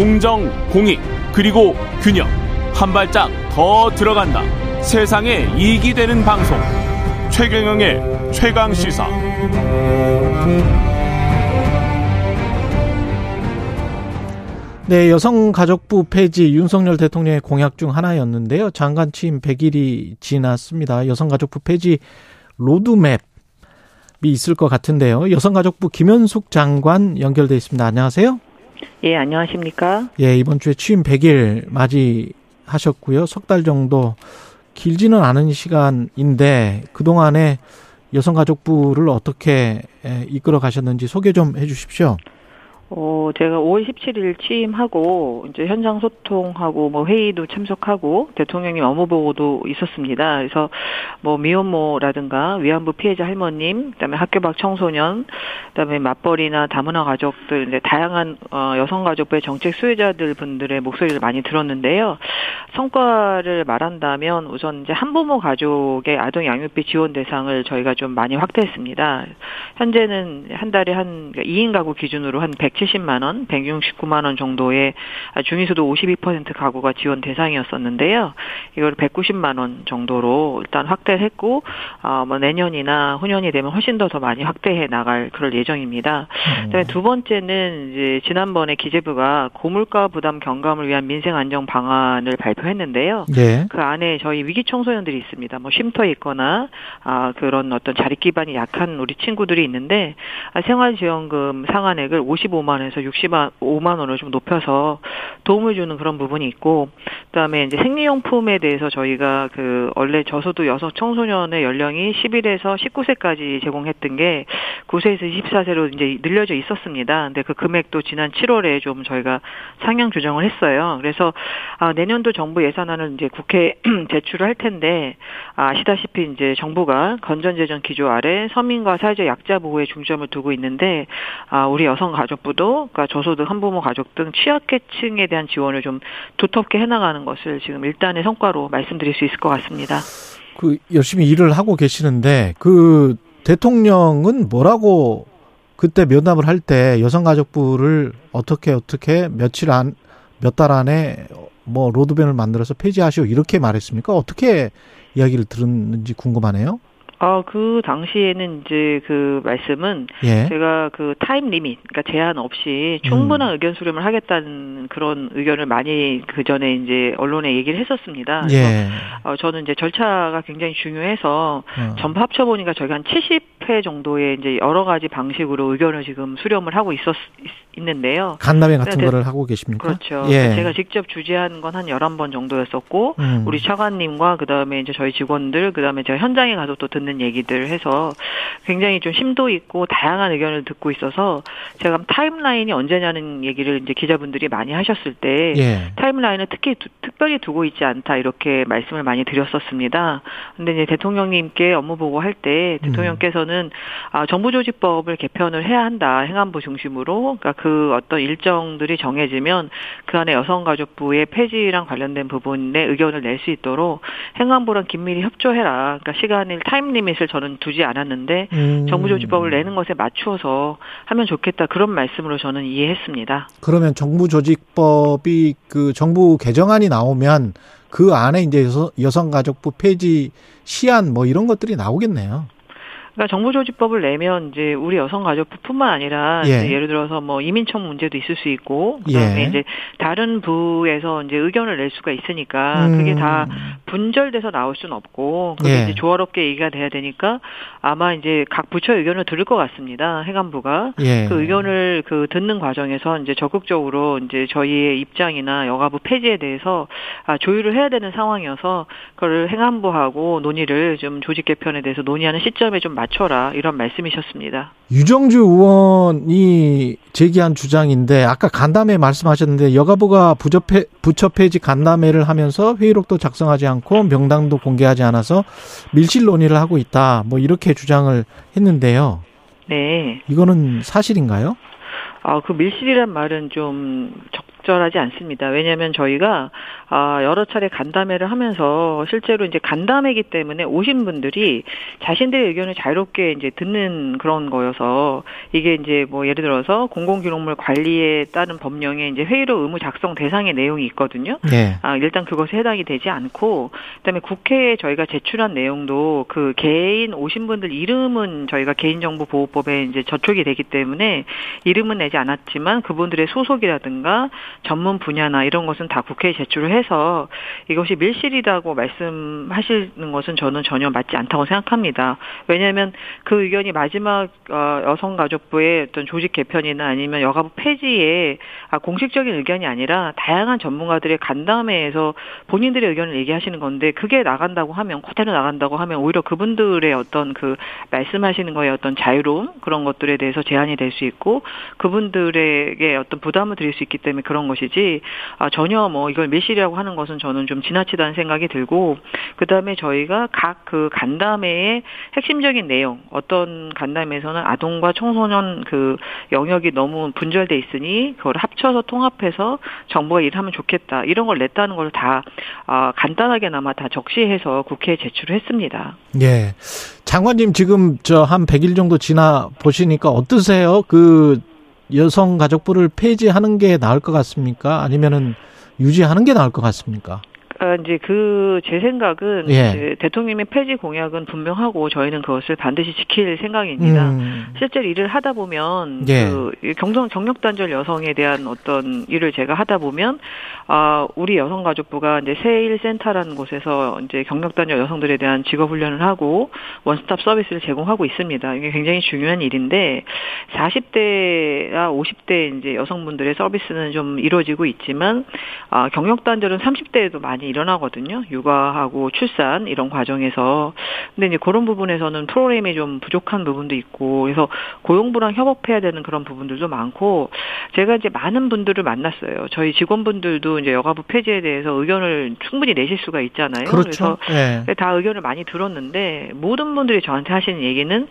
공정, 공익, 그리고 균형. 한 발짝 더 들어간다. 세상에 이익이 되는 방송. 최경영의 최강 시사. 네, 여성가족부 폐지 윤석열 대통령의 공약 중 하나였는데요. 장관 취임 100일이 지났습니다. 여성가족부 폐지 로드맵 이 있을 것 같은데요. 여성가족부 김현숙 장관 연결돼 있습니다. 안녕하세요. 예, 안녕하십니까? 예, 이번 주에 취임 100일 맞이하셨고요. 석 달 정도 길지는 않은 시간인데 그동안에 여성가족부를 어떻게 이끌어 가셨는지 소개 좀 해 주십시오. 어, 제가 5월 17일 취임하고 이제 현장 소통하고 뭐 회의도 참석하고 대통령님 업무 보고도 있었습니다. 그래서 뭐 미혼모라든가 위안부 피해자 할머님, 그 다음에 학교 밖 청소년, 그 다음에 맞벌이나 다문화 가족들 이제 다양한 어, 여성 가족부의 정책 수혜자들 분들의 목소리를 많이 들었는데요. 성과를 말한다면 우선 이제 한부모 가족의 아동 양육비 지원 대상을 저희가 좀 많이 확대했습니다. 현재는 한 달에 한 2인 그러니까 가구 기준으로 한 100. 170만 원, 169만 원 정도의 중위소득 52% 가구가 지원 대상이었었는데요. 이걸 190만 원 정도로 일단 확대를 했고 어, 뭐 내년이나 후년이 되면 훨씬 더 더 많이 확대해 나갈 그럴 예정입니다. 음. 그다음에 두 번째는 이제 지난번에 기재부가 고물가 부담 경감을 위한 민생 안정 방안을 발표했는데요. 네. 그 안에 저희 위기 청소년들이 있습니다. 뭐 쉼터 있거나 아 그런 어떤 자립 기반이 약한 우리 친구들이 있는데 아, 생활지원금 상한액을 55만 5만 원에서 60만 5만 원을 좀 높여서 도움을 주는 그런 부분이 있고 그다음에 이제 생리용품에 대해서 저희가 그 원래 저소득 여성 청소년의 연령이 11에서 19세까지 제공했던 게 9세에서 24세로 이제 늘려져 있었습니다. 근데 그 금액도 지난 7월에 좀 저희가 상향 조정을 했어요. 그래서 아 내년도 정부 예산안을 이제 국회 제출을 할 텐데 아시다시피 이제 정부가 건전재정 기조 아래 서민과 사회적 약자 보호에 중점을 두고 있는데 아 우리 여성 가족부 도 정부도 그러니까 저소득 한부모 가족 등 취약계층에 대한 지원을 좀 두텁게 해나가는 것을 지금 일단의 성과로 말씀드릴 수 있을 것 같습니다. 그 열심히 일을 하고 계시는데 그 대통령은 뭐라고 그때 면담을 할 때 여성가족부를 어떻게 어떻게 며칠 안 몇 달 안에 뭐 로드밴을 만들어서 폐지하시오 이렇게 말했습니까? 어떻게 이야기를 들었는지 궁금하네요. 아, 그 당시에는 이제 그 말씀은 예. 제가 그 타임 리밋, 그러니까 제한 없이 충분한 음. 의견 수렴을 하겠다는 그런 의견을 많이 그 전에 이제 언론에 얘기를 했었습니다. 예. 어, 저는 이제 절차가 굉장히 중요해서 어. 전부 합쳐보니까 저희가 한 70 회 정도의 이제 여러 가지 방식으로 의견을 지금 수렴을 하고 있었, 있는데요. 간담회 같은 네, 거를 하고 계십니까? 그렇죠. 예. 제가 직접 주재한 건한 11번 정도였었고, 음. 우리 차관님과 그 다음에 이제 저희 직원들, 그 다음에 제가 현장에 가서 또 듣는 얘기들 해서 굉장히 좀 심도 있고 다양한 의견을 듣고 있어서 제가 타임라인이 언제냐는 얘기를 이제 기자분들이 많이 하셨을 때 예. 타임라인을 특히 두, 특별히 두고 있지 않다 이렇게 말씀을 많이 드렸었습니다. 근데 이제 대통령님께 업무 보고할 때 대통령께서는 음. 아, 정부조직법을 개편을 해야 한다 행안부 중심으로 그러니까 그 어떤 일정들이 정해지면 그 안에 여성가족부의 폐지랑 관련된 부분에 의견을 낼 수 있도록 행안부랑 긴밀히 협조해라. 그러니까 시간을 타임 리밋을 저는 두지 않았는데 음. 정부조직법을 내는 것에 맞추어서 하면 좋겠다 그런 말씀으로 저는 이해했습니다. 그러면 정부조직법이 그 정부 개정안이 나오면 그 안에 이제 여성가족부 폐지 시한 뭐 이런 것들이 나오겠네요. 그러니까 정부조직법을 내면 이제 우리 여성가족부뿐만 아니라 예. 를 들어서 뭐 이민청 문제도 있을 수 있고 그다음에 예. 이제 다른 부에서 이제 의견을 낼 수가 있으니까 음. 그게 다 분절돼서 나올 수는 없고 그게 예. 이제 조화롭게 얘기가 돼야 되니까 아마 이제 각 부처 의견을 들을 것 같습니다. 행안부가 예. 그 의견을 그 듣는 과정에서 이제 적극적으로 이제 저희의 입장이나 여가부 폐지에 대해서 아, 조율을 해야 되는 상황이어서 그걸 행안부하고 논의를 좀 조직 개편에 대해서 논의하는 시점에 좀 맞. 맞춰라 이런 말씀이셨습니다. 유정주 의원이 제기한 주장인데 아까 간담회 말씀하셨는데 여가부가 부처, 폐, 부처 폐지 간담회를 하면서 회의록도 작성하지 않고 명당도 공개하지 않아서 밀실 논의를 하고 있다. 뭐 이렇게 주장을 했는데요. 네. 이거는 사실인가요? 아, 그 밀실이란 말은 좀 적, 적절하지 않습니다. 왜냐하면 저희가 아, 여러 차례 간담회를 하면서 실제로 이제 간담회기 때문에 오신 분들이 자신들의 의견을 자유롭게 이제 듣는 그런 거여서 이게 이제 뭐 예를 들어서 공공기록물 관리에 따른 법령에 이제 회의로 의무 작성 대상의 내용이 있거든요. 예. 아, 일단 그것에 해당이 되지 않고 그다음에 국회에 저희가 제출한 내용도 그 개인 오신 분들 이름은 저희가 개인정보보호법에 이제 저촉이 되기 때문에 이름은 내지 않았지만 그분들의 소속이라든가 전문 분야나 이런 것은 다 국회에 제출을 해서 이것이 밀실이라고 말씀하시는 것은 저는 전혀 맞지 않다고 생각합니다. 왜냐하면 그 의견이 마지막 어, 여성가족부의 어떤 조직 개편이나 아니면 여가부 폐지에 아, 공식적인 의견이 아니라 다양한 전문가들의 간담회에서 본인들의 의견을 얘기하시는 건데 그게 나간다고 하면 그대로 나간다고 하면 오히려 그분들의 어떤 그 말씀하시는 거에 어떤 자유로움 그런 것들에 대해서 제한이 될 수 있고 그분들에게 어떤 부담을 드릴 수 있기 때문에 그런 것이지 아, 전혀 뭐 이걸 밀실이라고 하는 것은 저는 좀 지나치다는 생각이 들고 그 다음에 저희가 각 그 간담회의 핵심적인 내용 어떤 간담회에서는 아동과 청소년 그 영역이 너무 분절돼 있으니 그걸 합쳐서 통합해서 정부가 일하면 좋겠다 이런 걸 냈다는 걸 다 아, 간단하게나마 다 적시해서 국회에 제출을 했습니다. 예. 장관님 지금 저 한 100일 정도 지나 보시니까 어떠세요? 그 여성 가족부를 폐지하는 게 나을 것 같습니까? 아니면은 유지하는 게 나을 것 같습니까? 아, 이제 그 제 생각은 예. 대통령의 폐지 공약은 분명하고 저희는 그것을 반드시 지킬 생각입니다. 음, 실제로 일을 하다 보면 예. 그 경성 정력 단절 여성에 대한 어떤 일을 제가 하다 보면 아 우리 여성가족부가 이제 세일 센터라는 곳에서 이제 경력 단절 여성들에 대한 직업 훈련을 하고 원스톱 서비스를 제공하고 있습니다. 이게 굉장히 중요한 일인데 40대나 50대 이제 여성분들의 서비스는 좀 이루어지고 있지만 아 경력 단절은 30대에도 많이 일어나거든요. 육아하고 출산 이런 과정에서 근데 이제 그런 부분에서는 프로그램이 좀 부족한 부분도 있고 그래서 고용부랑 협업해야 되는 그런 부분들도 많고 제가 이제 많은 분들을 만났어요. 저희 직원분들도 이제 여가부 폐지에 대해서 의견을 충분히 내실 수가 있잖아요. 그렇죠. 예. 그래서 다 의견을 많이 들었는데 모든 분들이 저한테 하시는 얘기는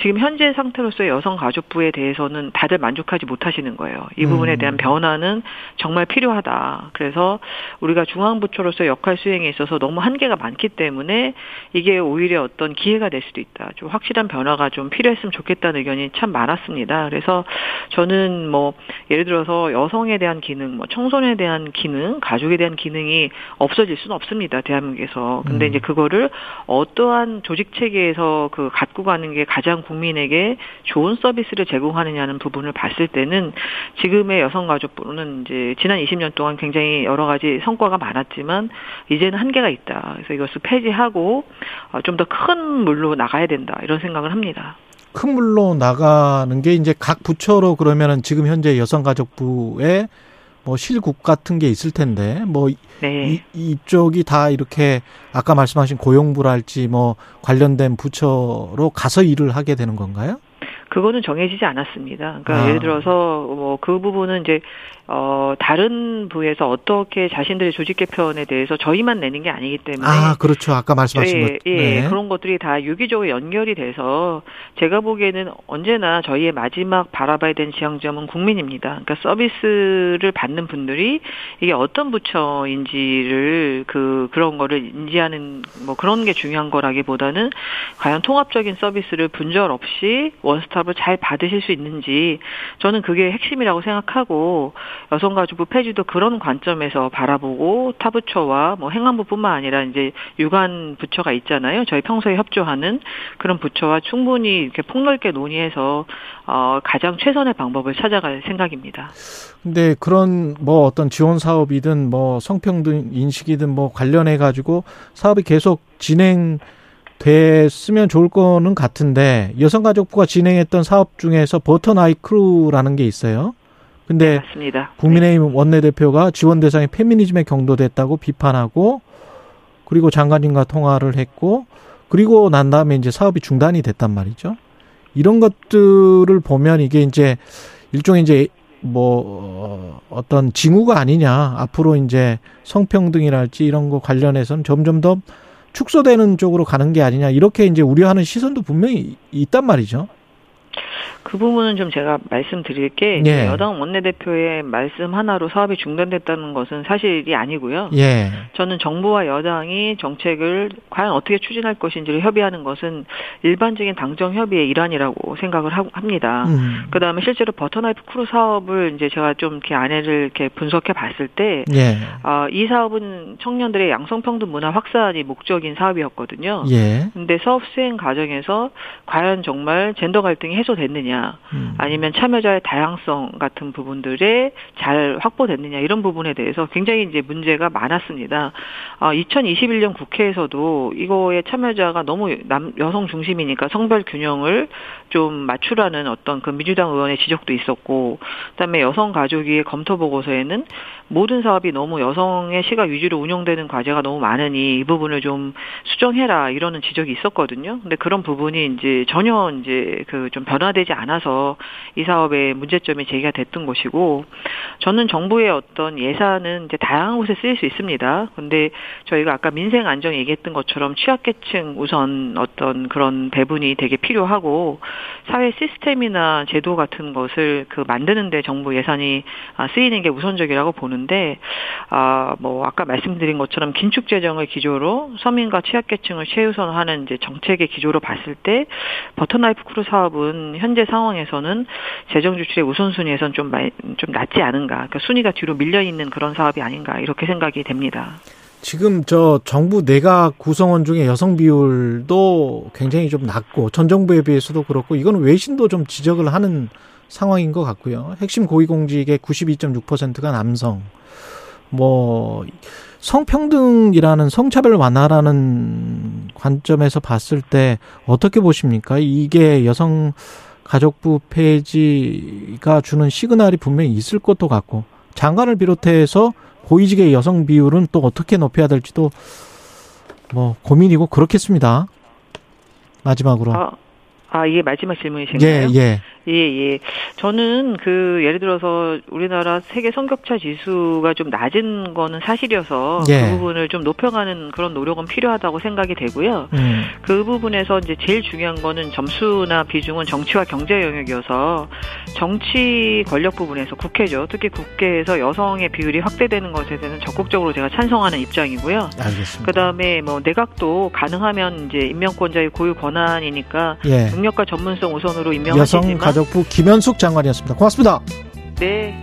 지금 현재 상태로서의 여성가족부에 대해서는 다들 만족하지 못하시는 거예요. 이 부분에 음. 대한 변화는 정말 필요하다. 그래서 우리가 중앙부처로서 역할 수행에 있어서 너무 한계가 많기 때문에 이게 오히려 어떤 기회가 될 수도 있다. 좀 확실한 변화가 좀 필요했으면 좋겠다는 의견이 참 많았습니다. 그래서 저는 뭐 예를 들어서 여성에 대한 기능, 뭐 청소년에 대한 기능, 가족에 대한 기능이 없어질 수는 없습니다. 대한민국에서. 근데 음. 이제 그거를 어떠한 조직 체계에서 그 갖고 가는 게 가장 국민에게 좋은 서비스를 제공하느냐는 부분을 봤을 때는 지금의 여성가족부는 이제 지난 20년 동안 굉장히 여러 가지 성과가 많았지만 이제는 한계가 있다. 그래서 이것을 폐지하고 어, 좀더 큰 물로 나가야 된다. 이런 생각을 합니다. 큰 물로 나가는 게 이제 각 부처로 그러면은 지금 현재 여성가족부에 뭐 실국 같은 게 있을 텐데 뭐 네. 이, 이쪽이 다 이렇게 아까 말씀하신 고용부랄지 뭐 관련된 부처로 가서 일을 하게 되는 건가요? 그거는 정해지지 않았습니다. 그러니까 아. 예를 들어서 뭐 그 부분은 이제 어 다른 부에서 어떻게 자신들의 조직 개편에 대해서 저희만 내는 게 아니기 때문에 아, 그렇죠. 아까 말씀하신 예, 것. 예, 네. 그런 것들이 다 유기적으로 연결이 돼서 제가 보기에는 언제나 저희의 마지막 바라봐야 되는 지향점은 국민입니다. 그러니까 서비스를 받는 분들이 이게 어떤 부처인지를 그 그런 거를 인지하는 뭐 그런 게 중요한 거라기보다는 과연 통합적인 서비스를 분절 없이 원스톱 을 잘 받으실 수 있는지 저는 그게 핵심이라고 생각하고 여성가족부 폐지도 그런 관점에서 바라보고 타 부처와 뭐 행안부뿐만 아니라 이제 유관 부처가 있잖아요. 저희 평소에 협조하는 그런 부처와 충분히 이렇게 폭넓게 논의해서 어 가장 최선의 방법을 찾아갈 생각입니다. 근데 그런 뭐 어떤 지원 사업이든 뭐 성평등 인식이든 뭐 관련해 가지고 사업이 계속 진행 됐으면 좋을 거는 같은데 여성가족부가 진행했던 사업 중에서 버터 나이크루라는 게 있어요. 근데 맞습니다. 국민의힘 원내대표가 지원 대상이 페미니즘에 경도됐다고 비판하고 그리고 장관님과 통화를 했고 그리고 난 다음에 이제 사업이 중단이 됐단 말이죠. 이런 것들을 보면 이게 이제 일종의 이제 뭐 어, 어떤 징후가 아니냐 앞으로 이제 성평등이랄지 이런 거 관련해서는 점점 더 축소되는 쪽으로 가는 게 아니냐 이렇게 이제 우려하는 시선도 분명히 있단 말이죠. 그 부분은 좀 제가 말씀드릴 게 예. 여당 원내대표의 말씀 하나로 사업이 중단됐다는 것은 사실이 아니고요. 예. 저는 정부와 여당이 정책을 과연 어떻게 추진할 것인지를 협의하는 것은 일반적인 당정 협의의 일환이라고 생각을 하- 합니다. 음. 그다음에 실제로 버터나이프 크루 사업을 이제 제가 좀 이렇게 안에를 이렇게 분석해 봤을 때 예. 아, 이 사업은 청년들의 양성평등 문화 확산이 목적인 사업이었거든요. 예. 근데 사업 수행 과정에서 과연 정말 젠더 갈등이 해소됐느냐, 음. 아니면 참여자의 다양성 같은 부분들에 잘 확보됐느냐 이런 부분에 대해서 굉장히 이제 문제가 많았습니다. 아, 2021년 국회에서도 이거에 참여자가 너무 남 여성 중심이니까 성별 균형을 좀 맞추라는 어떤 그 민주당 의원의 지적도 있었고, 그다음에 여성 가족위의 검토 보고서에는 모든 사업이 너무 여성의 시각 위주로 운영되는 과제가 너무 많으니 이 부분을 좀 수정해라 이러는 지적이 있었거든요. 근데 그런 부분이 이제 전혀 이제 그 좀 변화되지 않아서 이 사업의 문제점이 제기가 됐던 것이고 저는 정부의 어떤 예산은 이제 다양한 곳에 쓰일 수 있습니다. 근데 저희가 아까 민생 안정 얘기했던 것처럼 취약계층 우선 어떤 그런 배분이 되게 필요하고 사회 시스템이나 제도 같은 것을 그 만드는데 정부 예산이 아, 쓰이는 게 우선적이라고 보는데 아 뭐 아까 말씀드린 것처럼 긴축 재정을 기조로 서민과 취약계층을 최우선하는 이제 정책의 기조로 봤을 때 버터나이프 크루 사업은 현재 상황에서는 재정 주출의 우선순위에선 좀, 좀 낮지 않은가. 그러니까 순위가 뒤로 밀려 있는 그런 사업이 아닌가 이렇게 생각이 됩니다. 지금 저 정부 내각 구성원 중에 여성 비율도 굉장히 좀 낮고 전 정부에 비해서도 그렇고 이거는 외신도 좀 지적을 하는 상황인 것 같고요. 핵심 고위공직의 92.6%가 남성. 뭐 성평등이라는 성차별 완화라는 관점에서 봤을 때 어떻게 보십니까? 이게 여성 가족부 폐지가 주는 시그널이 분명히 있을 것도 같고 장관을 비롯해서 고위직의 여성 비율은 또 어떻게 높여야 될지도 뭐 고민이고 그렇겠습니다. 마지막으로. 아, 아 이게 마지막 질문이신가요? 예, 예. 예, 예. 저는 그 예를 들어서 우리나라 세계 성격차 지수가 좀 낮은 거는 사실이어서 예. 그 부분을 좀 높여가는 그런 노력은 필요하다고 생각이 되고요. 음, 그 부분에서 이제 제일 중요한 거는 점수나 비중은 정치와 경제 영역이어서 정치 권력 부분에서 국회죠. 특히 국회에서 여성의 비율이 확대되는 것에 대해서는 적극적으로 제가 찬성하는 입장이고요. 알겠습니다. 그다음에 뭐 내각도 가능하면 이제 임명권자의 고유 권한이니까 예. 능력과 전문성 우선으로 임명하시지만 가족부 김현숙 장관이었습니다. 고맙습니다. 네